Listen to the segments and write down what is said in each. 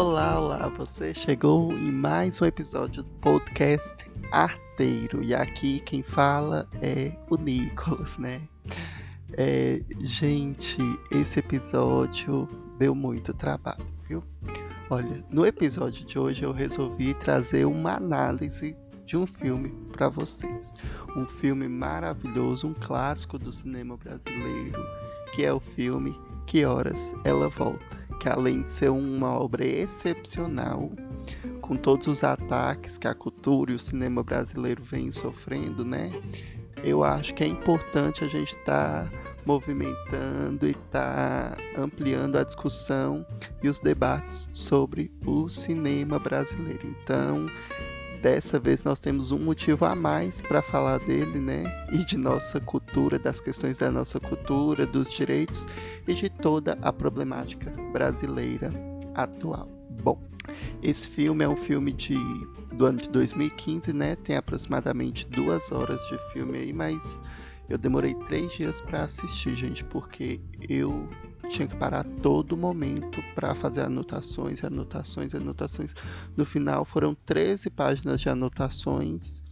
Olá, olá, você chegou em mais um episódio do podcast Arteiro e aqui quem fala é o Nicolas, né? É, gente, esse episódio deu muito trabalho, viu? Olha, no episódio de hoje eu resolvi trazer uma análise de um filme para vocês. Um filme maravilhoso, um clássico do cinema brasileiro, que é o filme Que Horas Ela Volta que além de ser uma obra excepcional, com todos os ataques que a cultura e o cinema brasileiro vêm sofrendo, né? Eu acho que é importante a gente estar tá movimentando e estar tá ampliando a discussão e os debates sobre o cinema brasileiro. Então, dessa vez nós temos um motivo a mais para falar dele, né? E de nossa cultura, das questões da nossa cultura, dos direitos e de toda a problemática brasileira atual. Bom, esse filme é um filme de, do ano de 2015, né? Tem aproximadamente duas horas de filme aí, mas eu demorei três dias para assistir, gente, porque eu tinha que parar todo momento para fazer anotações, anotações, anotações. No final foram 13 páginas de anotações,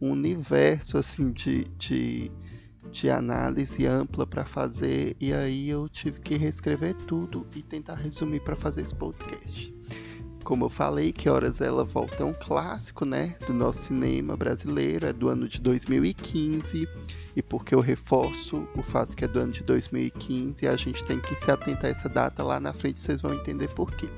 um universo assim de, de, de análise ampla para fazer, e aí eu tive que reescrever tudo e tentar resumir para fazer esse podcast. Como eu falei, Que Horas Ela Volta é um clássico, né, do nosso cinema brasileiro, é do ano de 2015 e porque eu reforço o fato que é do ano de 2015, a gente tem que se atentar a essa data lá na frente, vocês vão entender por quê.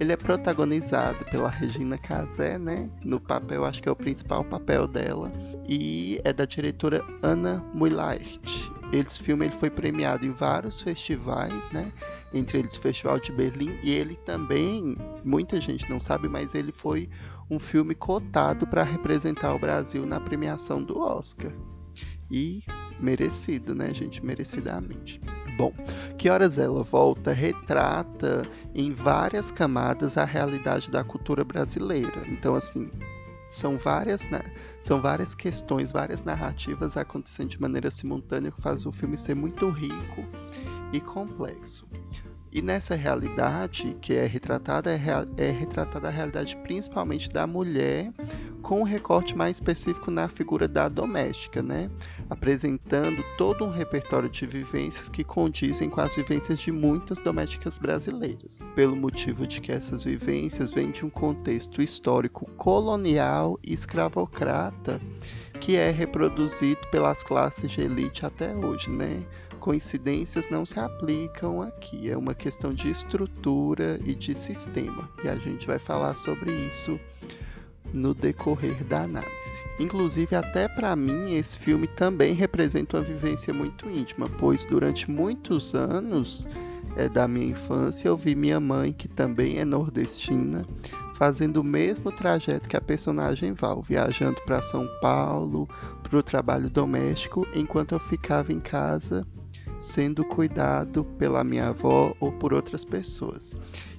Ele é protagonizado pela Regina Casé, né? No papel, acho que é o principal papel dela, e é da diretora Ana Mulaert. Esse filme ele foi premiado em vários festivais, né? Entre eles o Festival de Berlim e ele também, muita gente não sabe, mas ele foi um filme cotado para representar o Brasil na premiação do Oscar. E merecido, né, gente? Merecidamente. Bom, Que Horas Ela Volta retrata em várias camadas a realidade da cultura brasileira. Então, assim, são várias, né? São várias questões, várias narrativas acontecendo de maneira simultânea que faz o filme ser muito rico e complexo. E nessa realidade que é retratada, é, é retratada a realidade principalmente da mulher, com um recorte mais específico na figura da doméstica, né? apresentando todo um repertório de vivências que condizem com as vivências de muitas domésticas brasileiras, pelo motivo de que essas vivências vêm de um contexto histórico colonial e escravocrata que é reproduzido pelas classes de elite até hoje, né? coincidências não se aplicam aqui, é uma questão de estrutura e de sistema. E a gente vai falar sobre isso no decorrer da análise. Inclusive, até para mim, esse filme também representa uma vivência muito íntima, pois durante muitos anos é, da minha infância eu vi minha mãe, que também é nordestina, fazendo o mesmo trajeto que a personagem Val, viajando para São Paulo, para o trabalho doméstico, enquanto eu ficava em casa sendo cuidado pela minha avó ou por outras pessoas.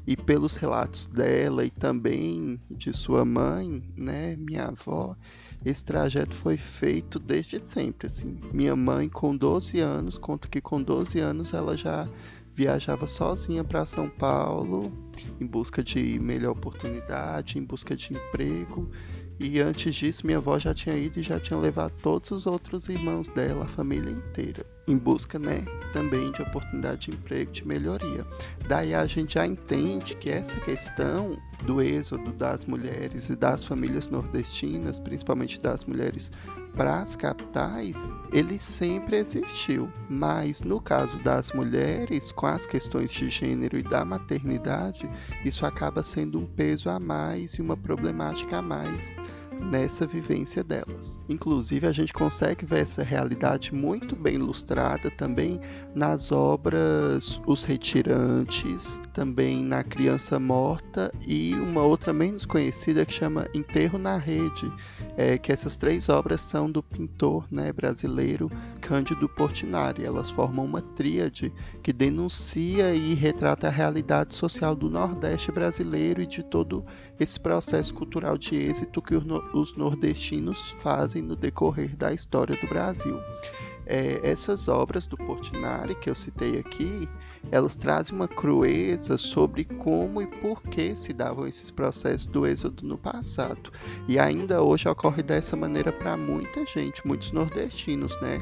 E pelos relatos dela e também de sua mãe, né, minha avó, esse trajeto foi feito desde sempre, assim. Minha mãe com 12 anos, conta que com 12 anos ela já viajava sozinha para São Paulo em busca de melhor oportunidade, em busca de emprego. E antes disso, minha avó já tinha ido e já tinha levado todos os outros irmãos dela, a família inteira, em busca, né, também de oportunidade de emprego, de melhoria. Daí a gente já entende que essa questão do êxodo das mulheres e das famílias nordestinas, principalmente das mulheres para as capitais, ele sempre existiu. Mas no caso das mulheres, com as questões de gênero e da maternidade, isso acaba sendo um peso a mais e uma problemática a mais nessa vivência delas. Inclusive, a gente consegue ver essa realidade muito bem ilustrada também nas obras Os Retirantes, também na Criança Morta e uma outra menos conhecida que chama Enterro na Rede, é, que essas três obras são do pintor né, brasileiro Cândido Portinari. Elas formam uma tríade que denuncia e retrata a realidade social do Nordeste brasileiro e de todo esse processo cultural de êxito que os nordestinos fazem no decorrer da história do Brasil. É, essas obras do Portinari que eu citei aqui, elas trazem uma crueza sobre como e por que se davam esses processos do êxodo no passado. E ainda hoje ocorre dessa maneira para muita gente, muitos nordestinos, né?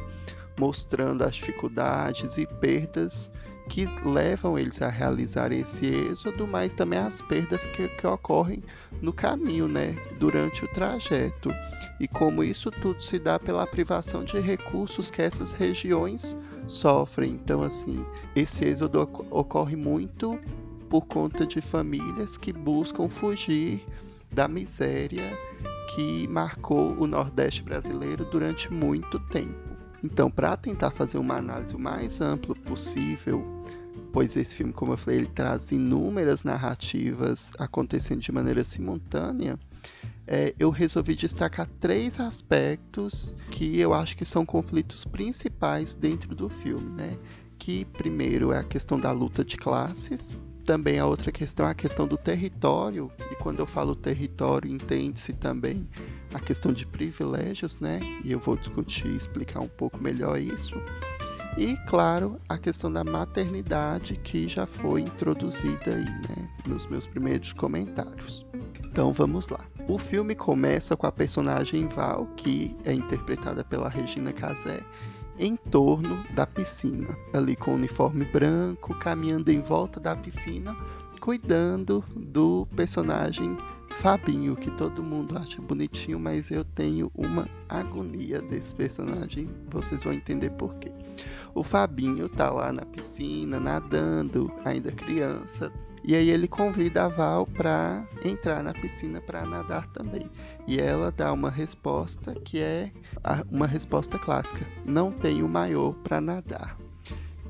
Mostrando as dificuldades e perdas que levam eles a realizar esse êxodo, mas também as perdas que, que, ocorrem no caminho, né, durante o trajeto. E como isso tudo se dá pela privação de recursos que essas regiões sofrem. Então, assim, esse êxodo ocorre muito por conta de famílias que buscam fugir da miséria que marcou o Nordeste brasileiro durante muito tempo. Então, para tentar fazer uma análise o mais ampla possível, pois esse filme, como eu falei, ele traz inúmeras narrativas acontecendo de maneira simultânea, é, eu resolvi destacar três aspectos que eu acho que são conflitos principais dentro do filme, né? Que primeiro é a questão da luta de classes, também a outra questão é a questão do território, e quando eu falo território, entende-se também a questão de privilégios, né? E eu vou discutir e explicar um pouco melhor isso. E, claro, a questão da maternidade que já foi introduzida aí, né, nos meus primeiros comentários. Então vamos lá. O filme começa com a personagem Val, que é interpretada pela Regina Casé, em torno da piscina, ali com o uniforme branco, caminhando em volta da piscina, cuidando do personagem Fabinho, que todo mundo acha bonitinho, mas eu tenho uma agonia desse personagem, vocês vão entender por quê. O Fabinho tá lá na piscina, nadando, ainda criança, e aí ele convida a Val para entrar na piscina para nadar também. E ela dá uma resposta que é uma resposta clássica: não tenho maior para nadar.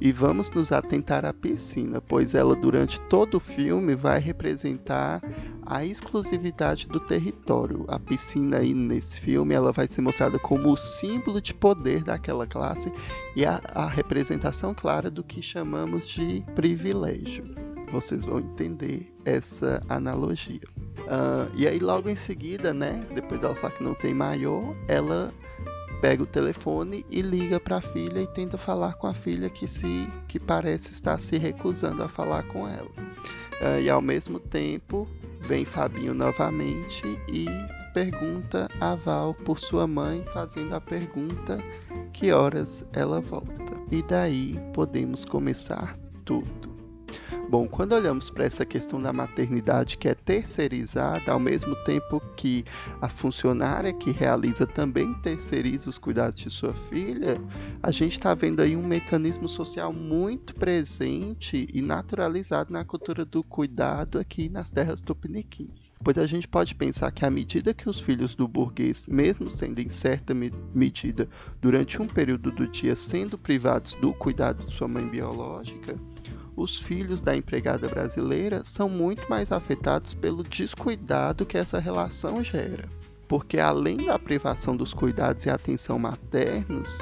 E vamos nos atentar à piscina, pois ela durante todo o filme vai representar a exclusividade do território. A piscina aí nesse filme ela vai ser mostrada como o símbolo de poder daquela classe e a, a representação clara do que chamamos de privilégio. Vocês vão entender essa analogia. Uh, e aí logo em seguida, né, depois dela falar que não tem maior, ela pega o telefone e liga para a filha e tenta falar com a filha que se que parece estar se recusando a falar com ela. Uh, e ao mesmo tempo vem Fabinho novamente e pergunta a Val por sua mãe, fazendo a pergunta que horas ela volta. E daí podemos começar tudo. Bom, quando olhamos para essa questão da maternidade que é terceirizada, ao mesmo tempo que a funcionária que realiza também terceiriza os cuidados de sua filha, a gente está vendo aí um mecanismo social muito presente e naturalizado na cultura do cuidado aqui nas terras tupiniquins. Pois a gente pode pensar que à medida que os filhos do burguês, mesmo sendo em certa medida durante um período do dia sendo privados do cuidado de sua mãe biológica, os filhos da empregada brasileira são muito mais afetados pelo descuidado que essa relação gera. Porque além da privação dos cuidados e atenção maternos,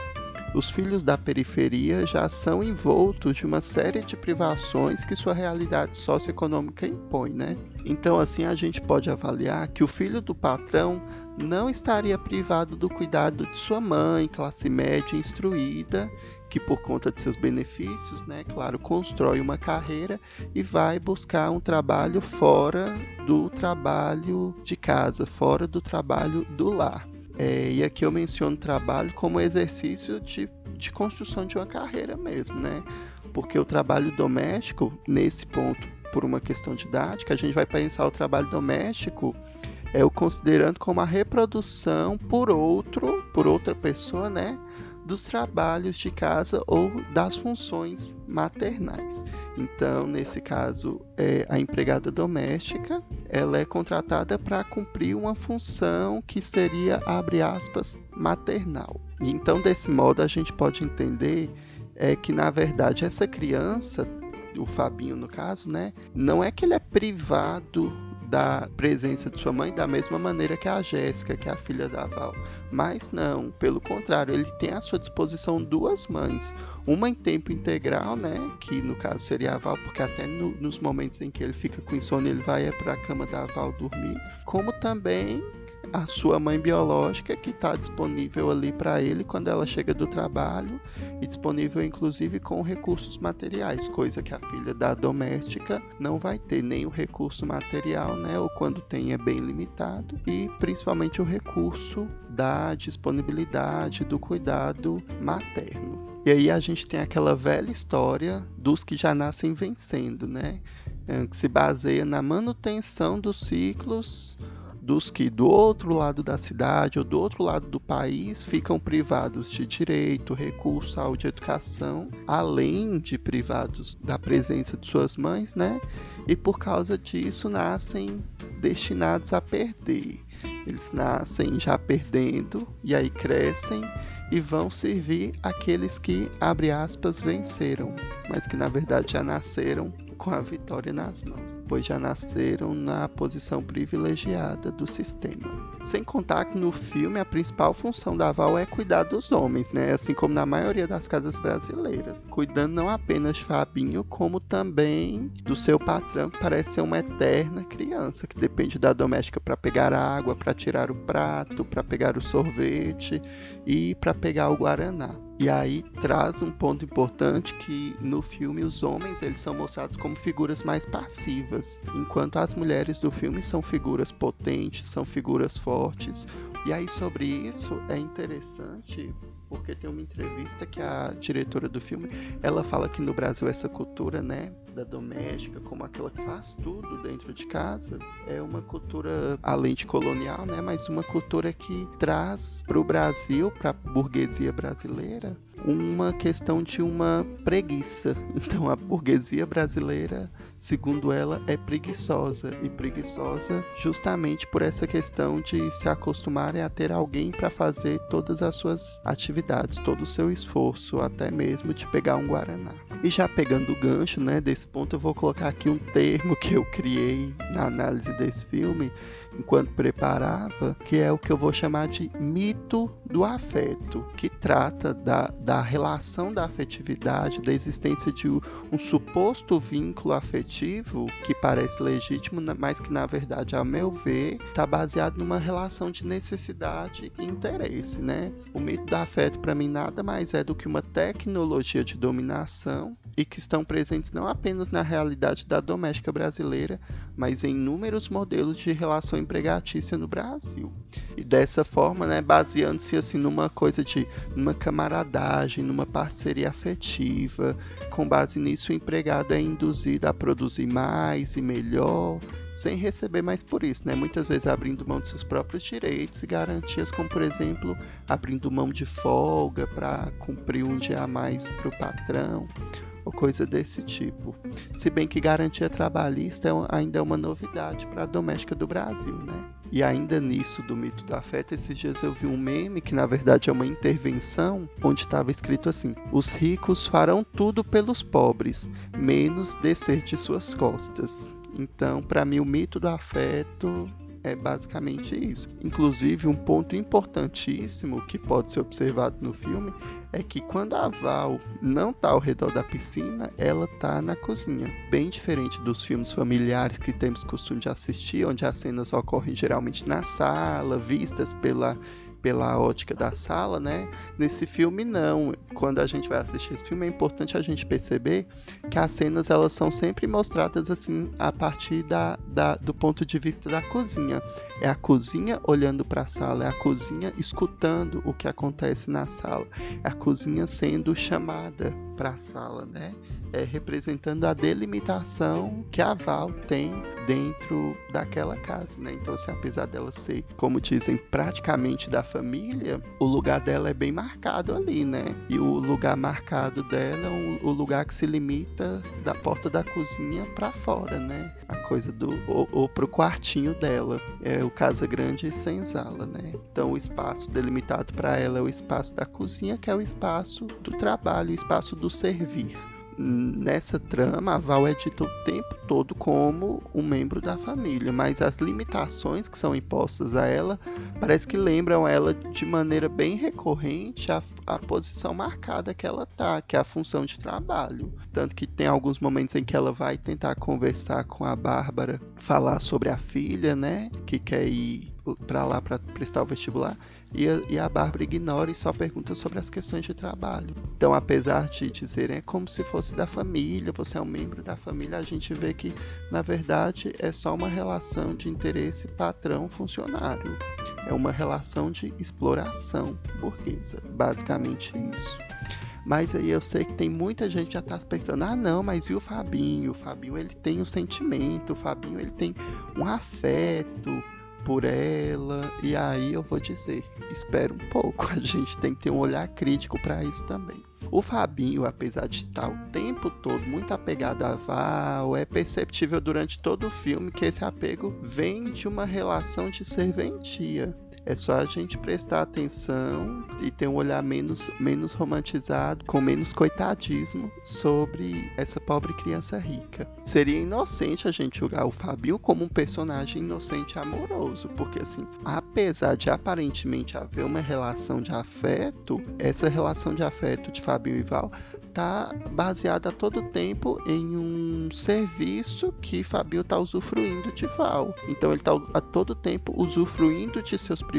os filhos da periferia já são envoltos de uma série de privações que sua realidade socioeconômica impõe, né? Então, assim, a gente pode avaliar que o filho do patrão não estaria privado do cuidado de sua mãe, classe média instruída, que por conta de seus benefícios, né, claro, constrói uma carreira e vai buscar um trabalho fora do trabalho de casa, fora do trabalho do lar. É, e aqui eu menciono trabalho como exercício de, de construção de uma carreira mesmo, né? Porque o trabalho doméstico, nesse ponto, por uma questão didática, a gente vai pensar o trabalho doméstico é o considerando como a reprodução por outro, por outra pessoa, né? Dos trabalhos de casa ou das funções maternais. Então, nesse caso, é, a empregada doméstica ela é contratada para cumprir uma função que seria, abre aspas, maternal. Então, desse modo, a gente pode entender é, que, na verdade, essa criança, o Fabinho no caso, né, não é que ele é privado da presença de sua mãe da mesma maneira que a Jéssica, que é a filha da Val. Mas não, pelo contrário, ele tem à sua disposição duas mães. Uma em tempo integral, né? Que no caso seria a Val, porque até no, nos momentos em que ele fica com insônia, ele vai para a cama da Val dormir. Como também a sua mãe biológica que está disponível ali para ele quando ela chega do trabalho e disponível inclusive com recursos materiais, coisa que a filha da doméstica não vai ter nem o recurso material, né, ou quando tem é bem limitado, e principalmente o recurso da disponibilidade do cuidado materno. E aí a gente tem aquela velha história dos que já nascem vencendo, né? É, que se baseia na manutenção dos ciclos dos que do outro lado da cidade ou do outro lado do país ficam privados de direito, recurso, saúde educação, além de privados da presença de suas mães, né? E por causa disso nascem destinados a perder. Eles nascem já perdendo e aí crescem e vão servir aqueles que, abre aspas, venceram, mas que na verdade já nasceram com a vitória nas mãos, pois já nasceram na posição privilegiada do sistema. Sem contar que no filme a principal função da Val é cuidar dos homens, né? Assim como na maioria das casas brasileiras, cuidando não apenas de Fabinho, como também do seu patrão, que parece ser uma eterna criança que depende da doméstica para pegar água, para tirar o prato, para pegar o sorvete e para pegar o guaraná. E aí traz um ponto importante que no filme os homens eles são mostrados como figuras mais passivas, enquanto as mulheres do filme são figuras potentes, são figuras fortes. E aí sobre isso é interessante porque tem uma entrevista que a diretora do filme, ela fala que no Brasil essa cultura, né, da doméstica, como aquela que faz tudo dentro de casa, é uma cultura além de colonial, né, mas uma cultura que traz para o Brasil, para a burguesia brasileira, uma questão de uma preguiça. Então a burguesia brasileira, segundo ela, é preguiçosa e preguiçosa justamente por essa questão de se acostumarem a ter alguém para fazer todas as suas atividades, todo o seu esforço, até mesmo de pegar um guaraná. E já pegando o gancho, né, desse ponto, eu vou colocar aqui um termo que eu criei na análise desse filme, enquanto preparava, que é o que eu vou chamar de mito do afeto, que trata da, da relação da afetividade, da existência de um suposto vínculo afetivo que parece legítimo, mas que na verdade, ao meu ver, está baseado numa relação de necessidade e interesse, né? O mito do afeto para mim nada mais é do que uma tecnologia de dominação e que estão presentes não apenas na realidade da doméstica brasileira, mas em inúmeros modelos de relação empregatícia no Brasil. E dessa forma, né, baseando-se assim numa coisa de uma camaradagem, numa parceria afetiva, com base nisso o empregado é induzido a produzir mais e melhor, sem receber mais por isso, né? Muitas vezes abrindo mão de seus próprios direitos e garantias, como por exemplo, abrindo mão de folga para cumprir um dia a mais para o patrão, ou coisa desse tipo. Se bem que garantia trabalhista é ainda é uma novidade para a doméstica do Brasil, né? E ainda nisso do mito do afeto, esses dias eu vi um meme que na verdade é uma intervenção, onde estava escrito assim: Os ricos farão tudo pelos pobres, menos descer de suas costas. Então, para mim, o mito do afeto é basicamente isso. Inclusive, um ponto importantíssimo que pode ser observado no filme é que quando a Val não está ao redor da piscina, ela está na cozinha. Bem diferente dos filmes familiares que temos costume de assistir, onde as cenas ocorrem geralmente na sala, vistas pela pela ótica da sala, né? Nesse filme não. Quando a gente vai assistir esse filme é importante a gente perceber que as cenas elas são sempre mostradas assim a partir da, da do ponto de vista da cozinha. É a cozinha olhando para a sala, é a cozinha escutando o que acontece na sala, é a cozinha sendo chamada para a sala, né? é, representando a delimitação que a Val tem dentro daquela casa, né? Então, assim, apesar dela ser, como dizem, praticamente da família, o lugar dela é bem marcado ali, né? E o lugar marcado dela é o, lugar que se limita da porta da cozinha para fora, né? A coisa do ou, ou pro quartinho dela, é o casa grande e senzala, né? Então, o espaço delimitado para ela é o espaço da cozinha, que é o espaço do trabalho, o espaço do servir nessa trama, a Val é dita o tempo todo como um membro da família, mas as limitações que são impostas a ela parece que lembram ela de maneira bem recorrente a, a posição marcada que ela tá, que é a função de trabalho. Tanto que tem alguns momentos em que ela vai tentar conversar com a Bárbara, falar sobre a filha, né, que quer ir para lá para prestar o vestibular e a, e a Bárbara ignora e só pergunta sobre as questões de trabalho. Então, apesar de dizerem é como se fosse da família, você é um membro da família, a gente vê que na verdade é só uma relação de interesse patrão-funcionário. É uma relação de exploração burguesa, basicamente isso. Mas aí eu sei que tem muita gente já tá se pensando, ah não, mas e o Fabinho? O Fabinho ele tem um sentimento, o Fabinho ele tem um afeto, por ela. E aí eu vou dizer, espera um pouco, a gente tem que ter um olhar crítico para isso também. O Fabinho, apesar de estar o tempo todo muito apegado a Val, é perceptível durante todo o filme que esse apego vem de uma relação de serventia. É só a gente prestar atenção e ter um olhar menos, menos romantizado, com menos coitadismo sobre essa pobre criança rica. Seria inocente a gente julgar o Fabinho como um personagem inocente e amoroso, porque assim, apesar de aparentemente haver uma relação de afeto, essa relação de afeto de Fabinho e Val está baseada a todo tempo em um serviço que Fabio está usufruindo de Val. Então ele está a todo tempo usufruindo de seus privilégios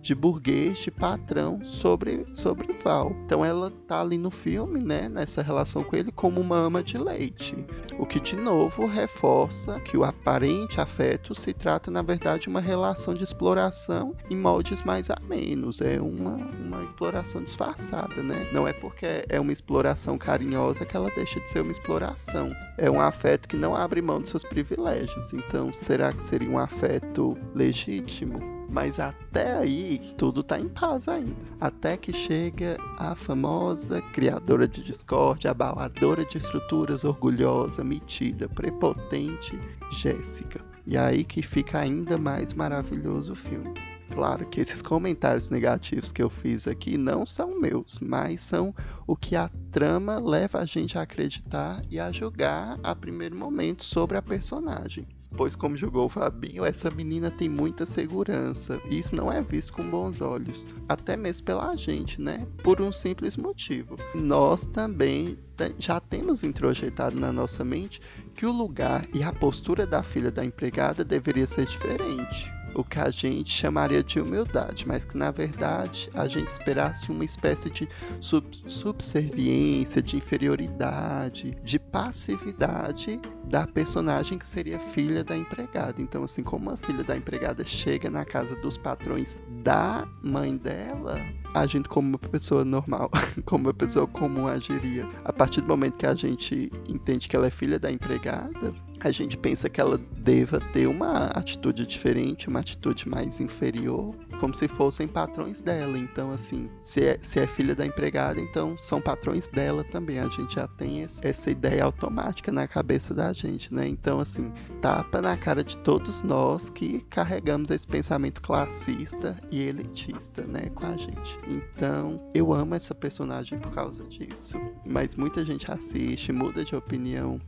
de burguês, de patrão sobre, sobre Val. Então ela está ali no filme, né, nessa relação com ele como uma ama de leite. O que de novo reforça que o aparente afeto se trata na verdade de uma relação de exploração em moldes mais amenos. É uma, uma exploração disfarçada, né? Não é porque é uma exploração carinhosa que ela deixa de ser uma exploração. É um afeto que não abre mão de seus privilégios. Então, será que seria um afeto legítimo? Mas até aí, tudo tá em paz ainda. Até que chega a famosa criadora de Discord, abaladora de estruturas, orgulhosa, metida, prepotente, Jéssica. E aí que fica ainda mais maravilhoso o filme. Claro que esses comentários negativos que eu fiz aqui não são meus, mas são o que a trama leva a gente a acreditar e a julgar a primeiro momento sobre a personagem. Pois, como julgou o Fabinho, essa menina tem muita segurança. E isso não é visto com bons olhos. Até mesmo pela gente, né? Por um simples motivo. Nós também já temos introjetado na nossa mente que o lugar e a postura da filha da empregada deveria ser diferente o que a gente chamaria de humildade, mas que na verdade a gente esperasse uma espécie de sub subserviência, de inferioridade, de passividade da personagem que seria filha da empregada. Então, assim, como a filha da empregada chega na casa dos patrões da mãe dela, a gente como uma pessoa normal, como uma pessoa comum agiria. A partir do momento que a gente entende que ela é filha da empregada, a gente pensa que ela deva ter uma atitude diferente, uma atitude mais inferior, como se fossem patrões dela. Então, assim, se é, se é filha da empregada, então são patrões dela também. A gente já tem essa ideia automática na cabeça da gente, né? Então, assim, tapa na cara de todos nós que carregamos esse pensamento classista e elitista, né, com a gente. Então, eu amo essa personagem por causa disso. Mas muita gente assiste, muda de opinião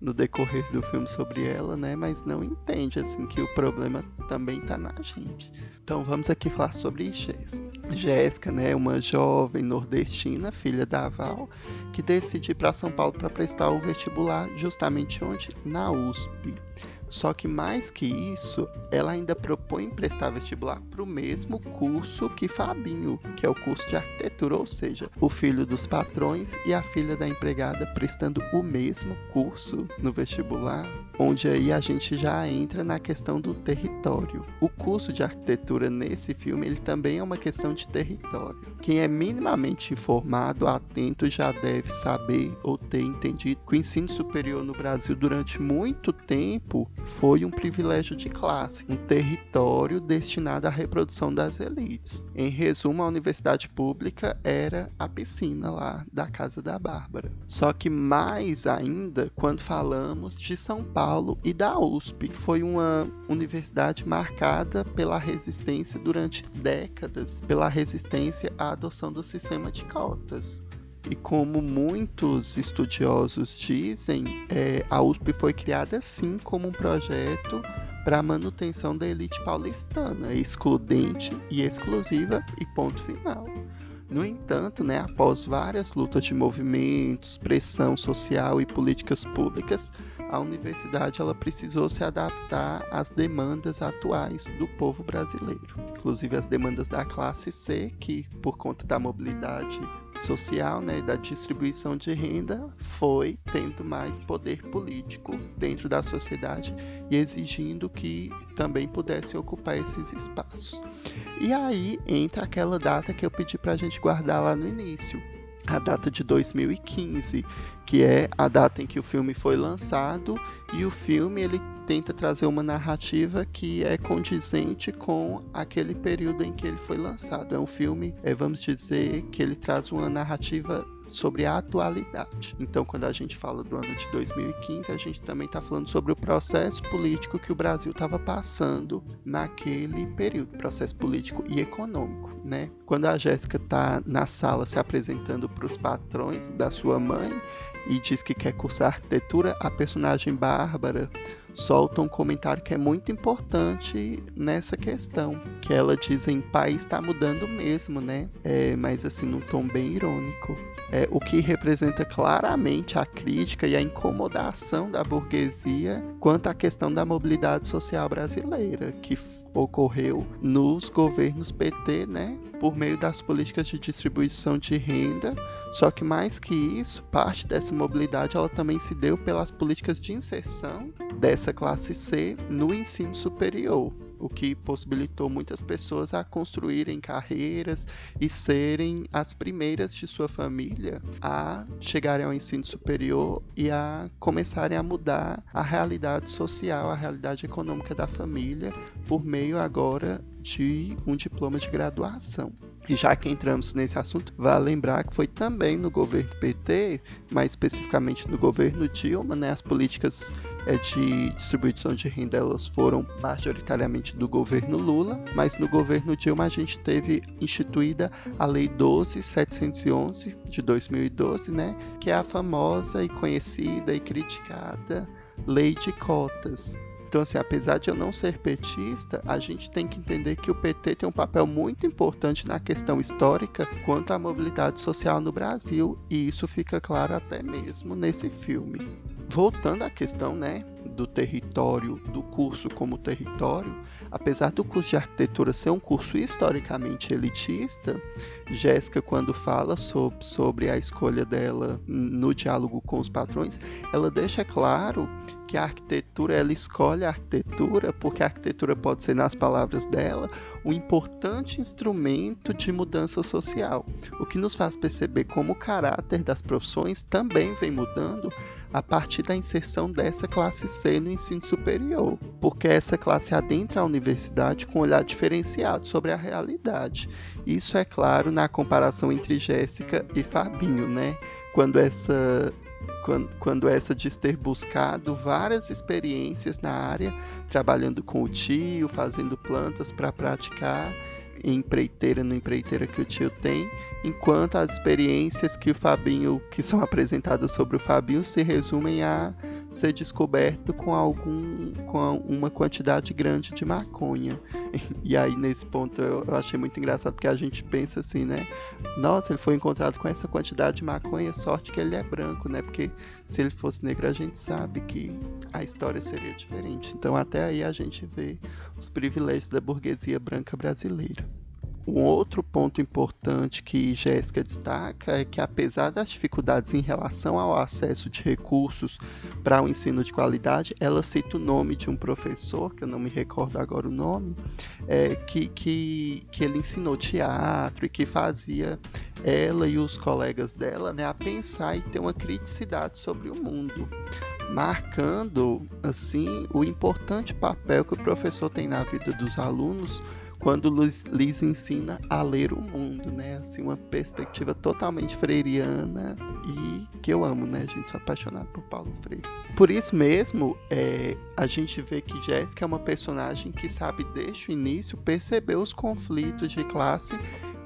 no decorrer do filme sobre ela, né? Mas não entende assim que o problema também tá na gente. Então vamos aqui falar sobre Jéssica. Jéssica, né, uma jovem nordestina, filha da Val, que decide ir para São Paulo para prestar o vestibular justamente onde? Na USP. Só que mais que isso, ela ainda propõe prestar vestibular para o mesmo curso que Fabinho, que é o curso de arquitetura, ou seja, o filho dos patrões e a filha da empregada prestando o mesmo curso no vestibular, onde aí a gente já entra na questão do território. O curso de arquitetura nesse filme, ele também é uma questão de território. Quem é minimamente informado, atento, já deve saber ou ter entendido que o ensino superior no Brasil durante muito tempo foi um privilégio de classe, um território destinado à reprodução das elites. Em resumo, a universidade pública era a piscina lá da casa da Bárbara. Só que mais ainda quando falamos de São Paulo e da USP, foi uma universidade marcada pela resistência durante décadas, pela resistência à adoção do sistema de cotas E como muitos estudiosos dizem, é, a USP foi criada sim como um projeto para a manutenção da elite paulistana, excludente e exclusiva e ponto final. No entanto, né, após várias lutas de movimentos, pressão social e políticas públicas, a universidade ela precisou se adaptar às demandas atuais do povo brasileiro, inclusive as demandas da classe C, que por conta da mobilidade social né, da distribuição de renda foi tendo mais poder político dentro da sociedade e exigindo que também pudessem ocupar esses espaços. E aí entra aquela data que eu pedi para a gente guardar lá no início, a data de 2015, que é a data em que o filme foi lançado e o filme ele tenta trazer uma narrativa que é condizente com aquele período em que ele foi lançado. É um filme, é, vamos dizer, que ele traz uma narrativa sobre a atualidade. Então, quando a gente fala do ano de 2015, a gente também está falando sobre o processo político que o Brasil estava passando naquele período, processo político e econômico, né? Quando a Jéssica está na sala se apresentando para os patrões da sua mãe, e diz que quer cursar arquitetura, a personagem Bárbara solta um comentário que é muito importante nessa questão, que ela diz em pai está mudando mesmo, né? É, mas assim num tom bem irônico, é, o que representa claramente a crítica e a incomodação da burguesia quanto à questão da mobilidade social brasileira, que ocorreu nos governos PT, né? Por meio das políticas de distribuição de renda só que mais que isso, parte dessa mobilidade ela também se deu pelas políticas de inserção dessa classe C no ensino superior o que possibilitou muitas pessoas a construírem carreiras e serem as primeiras de sua família a chegarem ao ensino superior e a começarem a mudar a realidade social, a realidade econômica da família por meio agora de um diploma de graduação. E já que entramos nesse assunto, vale lembrar que foi também no governo PT, mais especificamente no governo Dilma, né, as políticas de distribuição de renda elas foram majoritariamente do governo Lula, mas no governo Dilma a gente teve instituída a Lei 12711 de 2012, né, que é a famosa e conhecida e criticada Lei de Cotas. Então, assim, apesar de eu não ser petista, a gente tem que entender que o PT tem um papel muito importante na questão histórica quanto à mobilidade social no Brasil, e isso fica claro até mesmo nesse filme voltando à questão né, do território, do curso como território, apesar do curso de arquitetura ser um curso historicamente elitista, Jéssica, quando fala sobre, sobre a escolha dela no diálogo com os patrões, ela deixa claro que a arquitetura, ela escolhe a arquitetura porque a arquitetura pode ser, nas palavras dela, um importante instrumento de mudança social, o que nos faz perceber como o caráter das profissões também vem mudando a partir da inserção dessa classe C no ensino superior, porque essa classe adentra a universidade com um olhar diferenciado sobre a realidade. Isso é claro na comparação entre Jéssica e Fabinho, né? Quando essa quando, quando essa diz ter buscado várias experiências na área, trabalhando com o tio, fazendo plantas para praticar empreiteira no empreiteira que o tio tem, enquanto as experiências que o Fabinho, que são apresentadas sobre o Fabinho, se resumem a ser descoberto com algum com uma quantidade grande de maconha. E aí nesse ponto eu, achei muito engraçado porque a gente pensa assim, né? Nossa, ele foi encontrado com essa quantidade de maconha, sorte que ele é branco, né? Porque se ele fosse negro a gente sabe que a história seria diferente. Então até aí a gente vê os privilégios da burguesia branca brasileira. Um outro ponto importante que Jéssica destaca é que, apesar das dificuldades em relação ao acesso de recursos para o um ensino de qualidade, ela cita o nome de um professor, que eu não me recordo agora o nome, é, que, que, que ele ensinou teatro e que fazia ela e os colegas dela né, a pensar e ter uma criticidade sobre o mundo marcando assim o importante papel que o professor tem na vida dos alunos quando lhes ensina a ler o mundo, né? Assim, uma perspectiva totalmente freiriana e que eu amo, né, gente? Sou apaixonado por Paulo Freire. Por isso mesmo, é, a gente vê que Jéssica é uma personagem que sabe desde o início perceber os conflitos de classe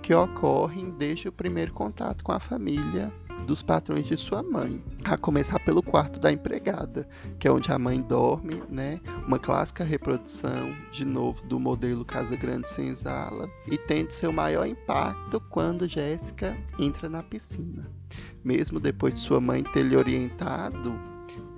que ocorrem desde o primeiro contato com a família dos patrões de sua mãe, a começar pelo quarto da empregada, que é onde a mãe dorme, né? Uma clássica reprodução, de novo, do modelo Casa Grande Senzala, e tendo seu maior impacto quando Jéssica entra na piscina. Mesmo depois de sua mãe ter lhe orientado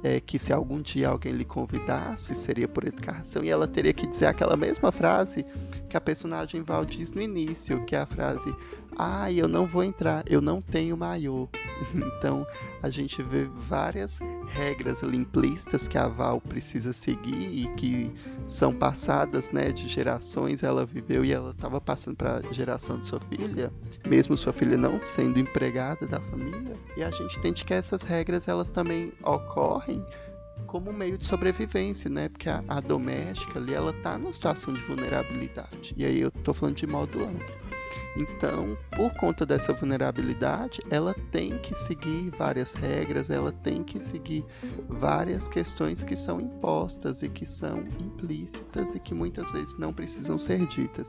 é, que se algum dia alguém lhe convidasse, seria por educação, e ela teria que dizer aquela mesma frase que a personagem Val diz no início, que é a frase: Ah, eu não vou entrar, eu não tenho maiô. então a gente vê várias regras ali implícitas que a Val precisa seguir e que são passadas né, de gerações. Ela viveu e ela estava passando para a geração de sua filha, mesmo sua filha não sendo empregada da família. E a gente entende que essas regras elas também ocorrem como meio de sobrevivência, né? Porque a, a doméstica ali, ela tá numa situação de vulnerabilidade. E aí eu tô falando de modo amplo. Então, por conta dessa vulnerabilidade, ela tem que seguir várias regras, ela tem que seguir várias questões que são impostas e que são implícitas e que muitas vezes não precisam ser ditas,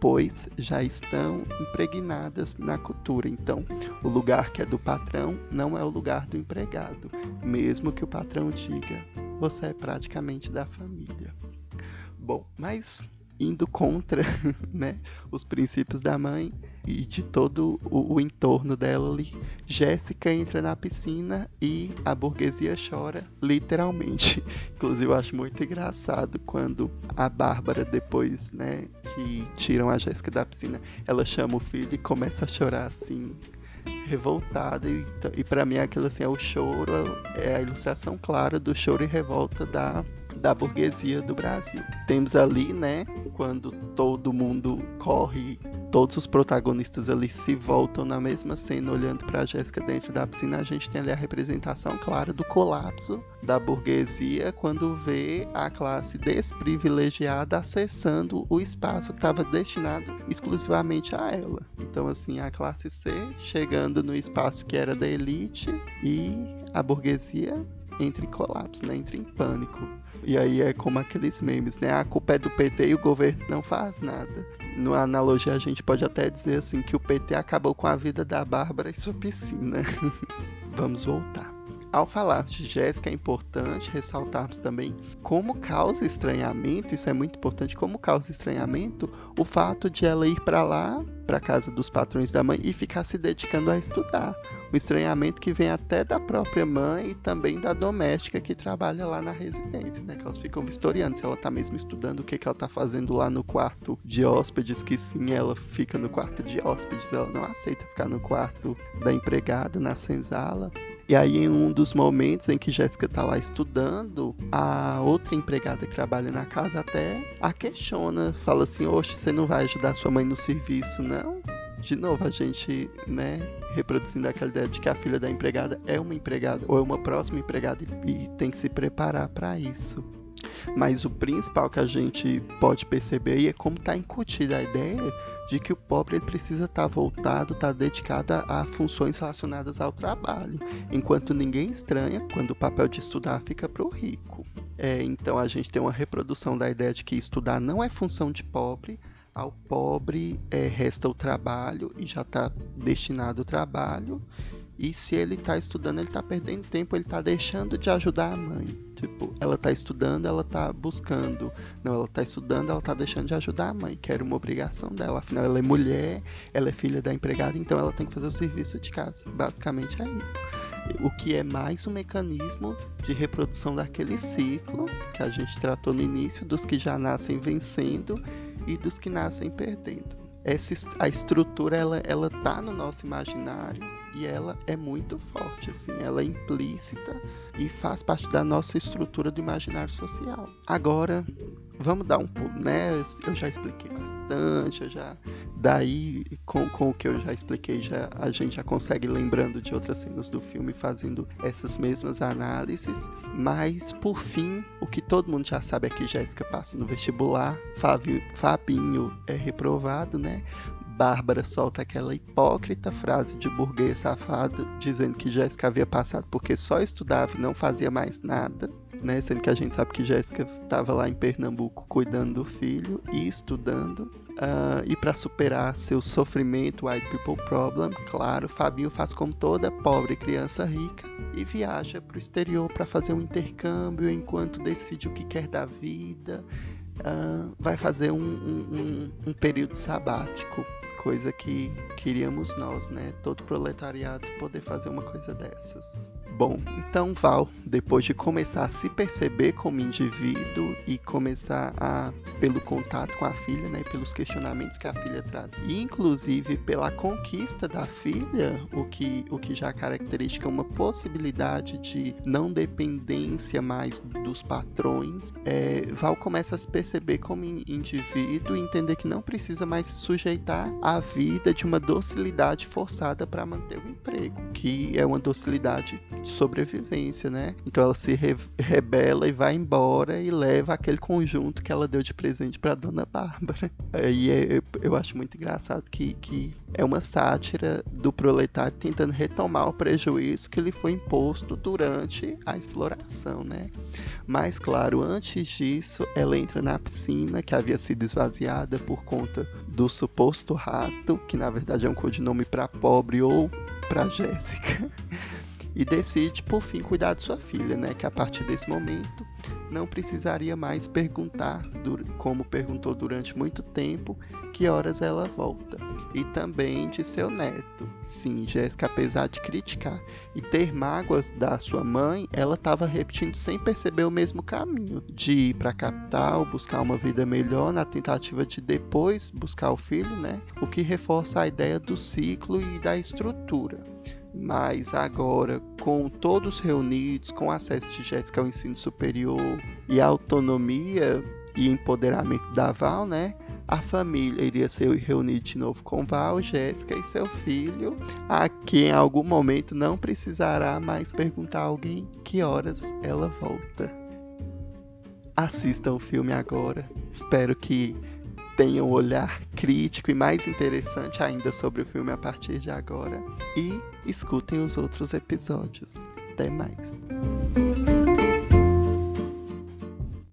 pois já estão impregnadas na cultura. Então, o lugar que é do patrão não é o lugar do empregado, mesmo que o patrão diga: você é praticamente da família. Bom, mas indo contra né, os princípios da mãe e de todo o, o, entorno dela ali. Jéssica entra na piscina e a burguesia chora, literalmente. Inclusive, eu acho muito engraçado quando a Bárbara, depois né, que tiram a Jéssica da piscina, ela chama o filho e começa a chorar assim, revoltada. E, e para mim, aquilo assim, é o choro, é a ilustração clara do choro e revolta da da burguesia do Brasil. Temos ali, né, quando todo mundo corre, todos os protagonistas ali se voltam na mesma cena olhando para Jéssica dentro da piscina, a gente tem ali a representação clara do colapso da burguesia quando vê a classe desprivilegiada acessando o espaço que estava destinado exclusivamente a ela. Então assim, a classe C chegando no espaço que era da elite e a burguesia entra em colapso, né? entra em pânico. E aí é como aqueles memes, né? A culpa é do PT e o governo não faz nada. Numa analogia, a gente pode até dizer assim que o PT acabou com a vida da Bárbara e sua piscina. Vamos voltar. Ao falar de Jéssica, é importante ressaltarmos também como causa estranhamento, isso é muito importante, como causa estranhamento o fato de ela ir para lá, para casa dos patrões da mãe e ficar se dedicando a estudar. Um estranhamento que vem até da própria mãe e também da doméstica que trabalha lá na residência, né? Que elas ficam vistoriando se ela tá mesmo estudando, o que, que ela tá fazendo lá no quarto de hóspedes, que sim, ela fica no quarto de hóspedes, ela não aceita ficar no quarto da empregada, na senzala. E aí, em um dos momentos em que Jéssica tá lá estudando, a outra empregada que trabalha na casa até a questiona, fala assim: Oxe, você não vai ajudar sua mãe no serviço, não? De novo, a gente, né, reproduzindo aquela ideia de que a filha da empregada é uma empregada ou é uma próxima empregada e tem que se preparar para isso. Mas o principal que a gente pode perceber aí é como está incutida a ideia de que o pobre precisa estar tá voltado, estar tá dedicado a, a funções relacionadas ao trabalho, enquanto ninguém estranha quando o papel de estudar fica para o rico. É, então a gente tem uma reprodução da ideia de que estudar não é função de pobre, ao pobre é, resta o trabalho e já está destinado ao trabalho, e se ele está estudando, ele está perdendo tempo, ele está deixando de ajudar a mãe. Tipo, ela tá estudando, ela tá buscando. Não, ela tá estudando, ela tá deixando de ajudar a mãe, que era uma obrigação dela. Afinal, ela é mulher, ela é filha da empregada, então ela tem que fazer o serviço de casa. Basicamente é isso. O que é mais um mecanismo de reprodução daquele ciclo que a gente tratou no início, dos que já nascem vencendo e dos que nascem perdendo. Essa, a estrutura ela, ela tá no nosso imaginário e ela é muito forte, assim, ela é implícita e faz parte da nossa estrutura do imaginário social. Agora, vamos dar um pulo, né? Eu já expliquei bastante, eu já daí com, com o que eu já expliquei, já a gente já consegue lembrando de outras cenas do filme fazendo essas mesmas análises, mas por fim, o que todo mundo já sabe é que Jéssica passa no vestibular, Fabinho é reprovado, né? Bárbara solta aquela hipócrita frase de burguês safado, dizendo que Jéssica havia passado porque só estudava e não fazia mais nada. né? Sendo que a gente sabe que Jéssica estava lá em Pernambuco cuidando do filho e estudando. Uh, e para superar seu sofrimento, White People Problem, claro, Fabinho faz como toda pobre criança rica e viaja para o exterior para fazer um intercâmbio enquanto decide o que quer da vida. Uh, vai fazer um, um, um, um período sabático coisa que queríamos nós, né? Todo proletariado poder fazer uma coisa dessas. Bom, então Val, depois de começar a se perceber como indivíduo e começar a, pelo contato com a filha, né, pelos questionamentos que a filha traz, e inclusive pela conquista da filha, o que, o que já caracteriza uma possibilidade de não dependência mais dos patrões, é, Val começa a se perceber como indivíduo e entender que não precisa mais se sujeitar à vida de uma docilidade forçada para manter o emprego, que é uma docilidade sobrevivência, né? Então ela se re rebela e vai embora e leva aquele conjunto que ela deu de presente para Dona Bárbara. E é, eu acho muito engraçado que, que é uma sátira do proletário tentando retomar o prejuízo que lhe foi imposto durante a exploração, né? Mas claro, antes disso, ela entra na piscina que havia sido esvaziada por conta do suposto rato, que na verdade é um codinome para pobre ou para Jéssica e decide por fim cuidar de sua filha, né? Que a partir desse momento não precisaria mais perguntar, como perguntou durante muito tempo, que horas ela volta. E também de seu neto. Sim, Jéssica, apesar de criticar e ter mágoas da sua mãe, ela estava repetindo sem perceber o mesmo caminho de ir para a capital, buscar uma vida melhor na tentativa de depois buscar o filho, né? O que reforça a ideia do ciclo e da estrutura. Mas agora, com todos reunidos, com acesso de Jéssica ao ensino superior e autonomia e empoderamento da Val, né? A família iria ser reunida de novo com Val, Jéssica e seu filho, a que em algum momento não precisará mais perguntar a alguém que horas ela volta. Assistam o filme agora. Espero que tenham um olhar crítico e mais interessante ainda sobre o filme a partir de agora. E escutem os outros episódios. Até mais.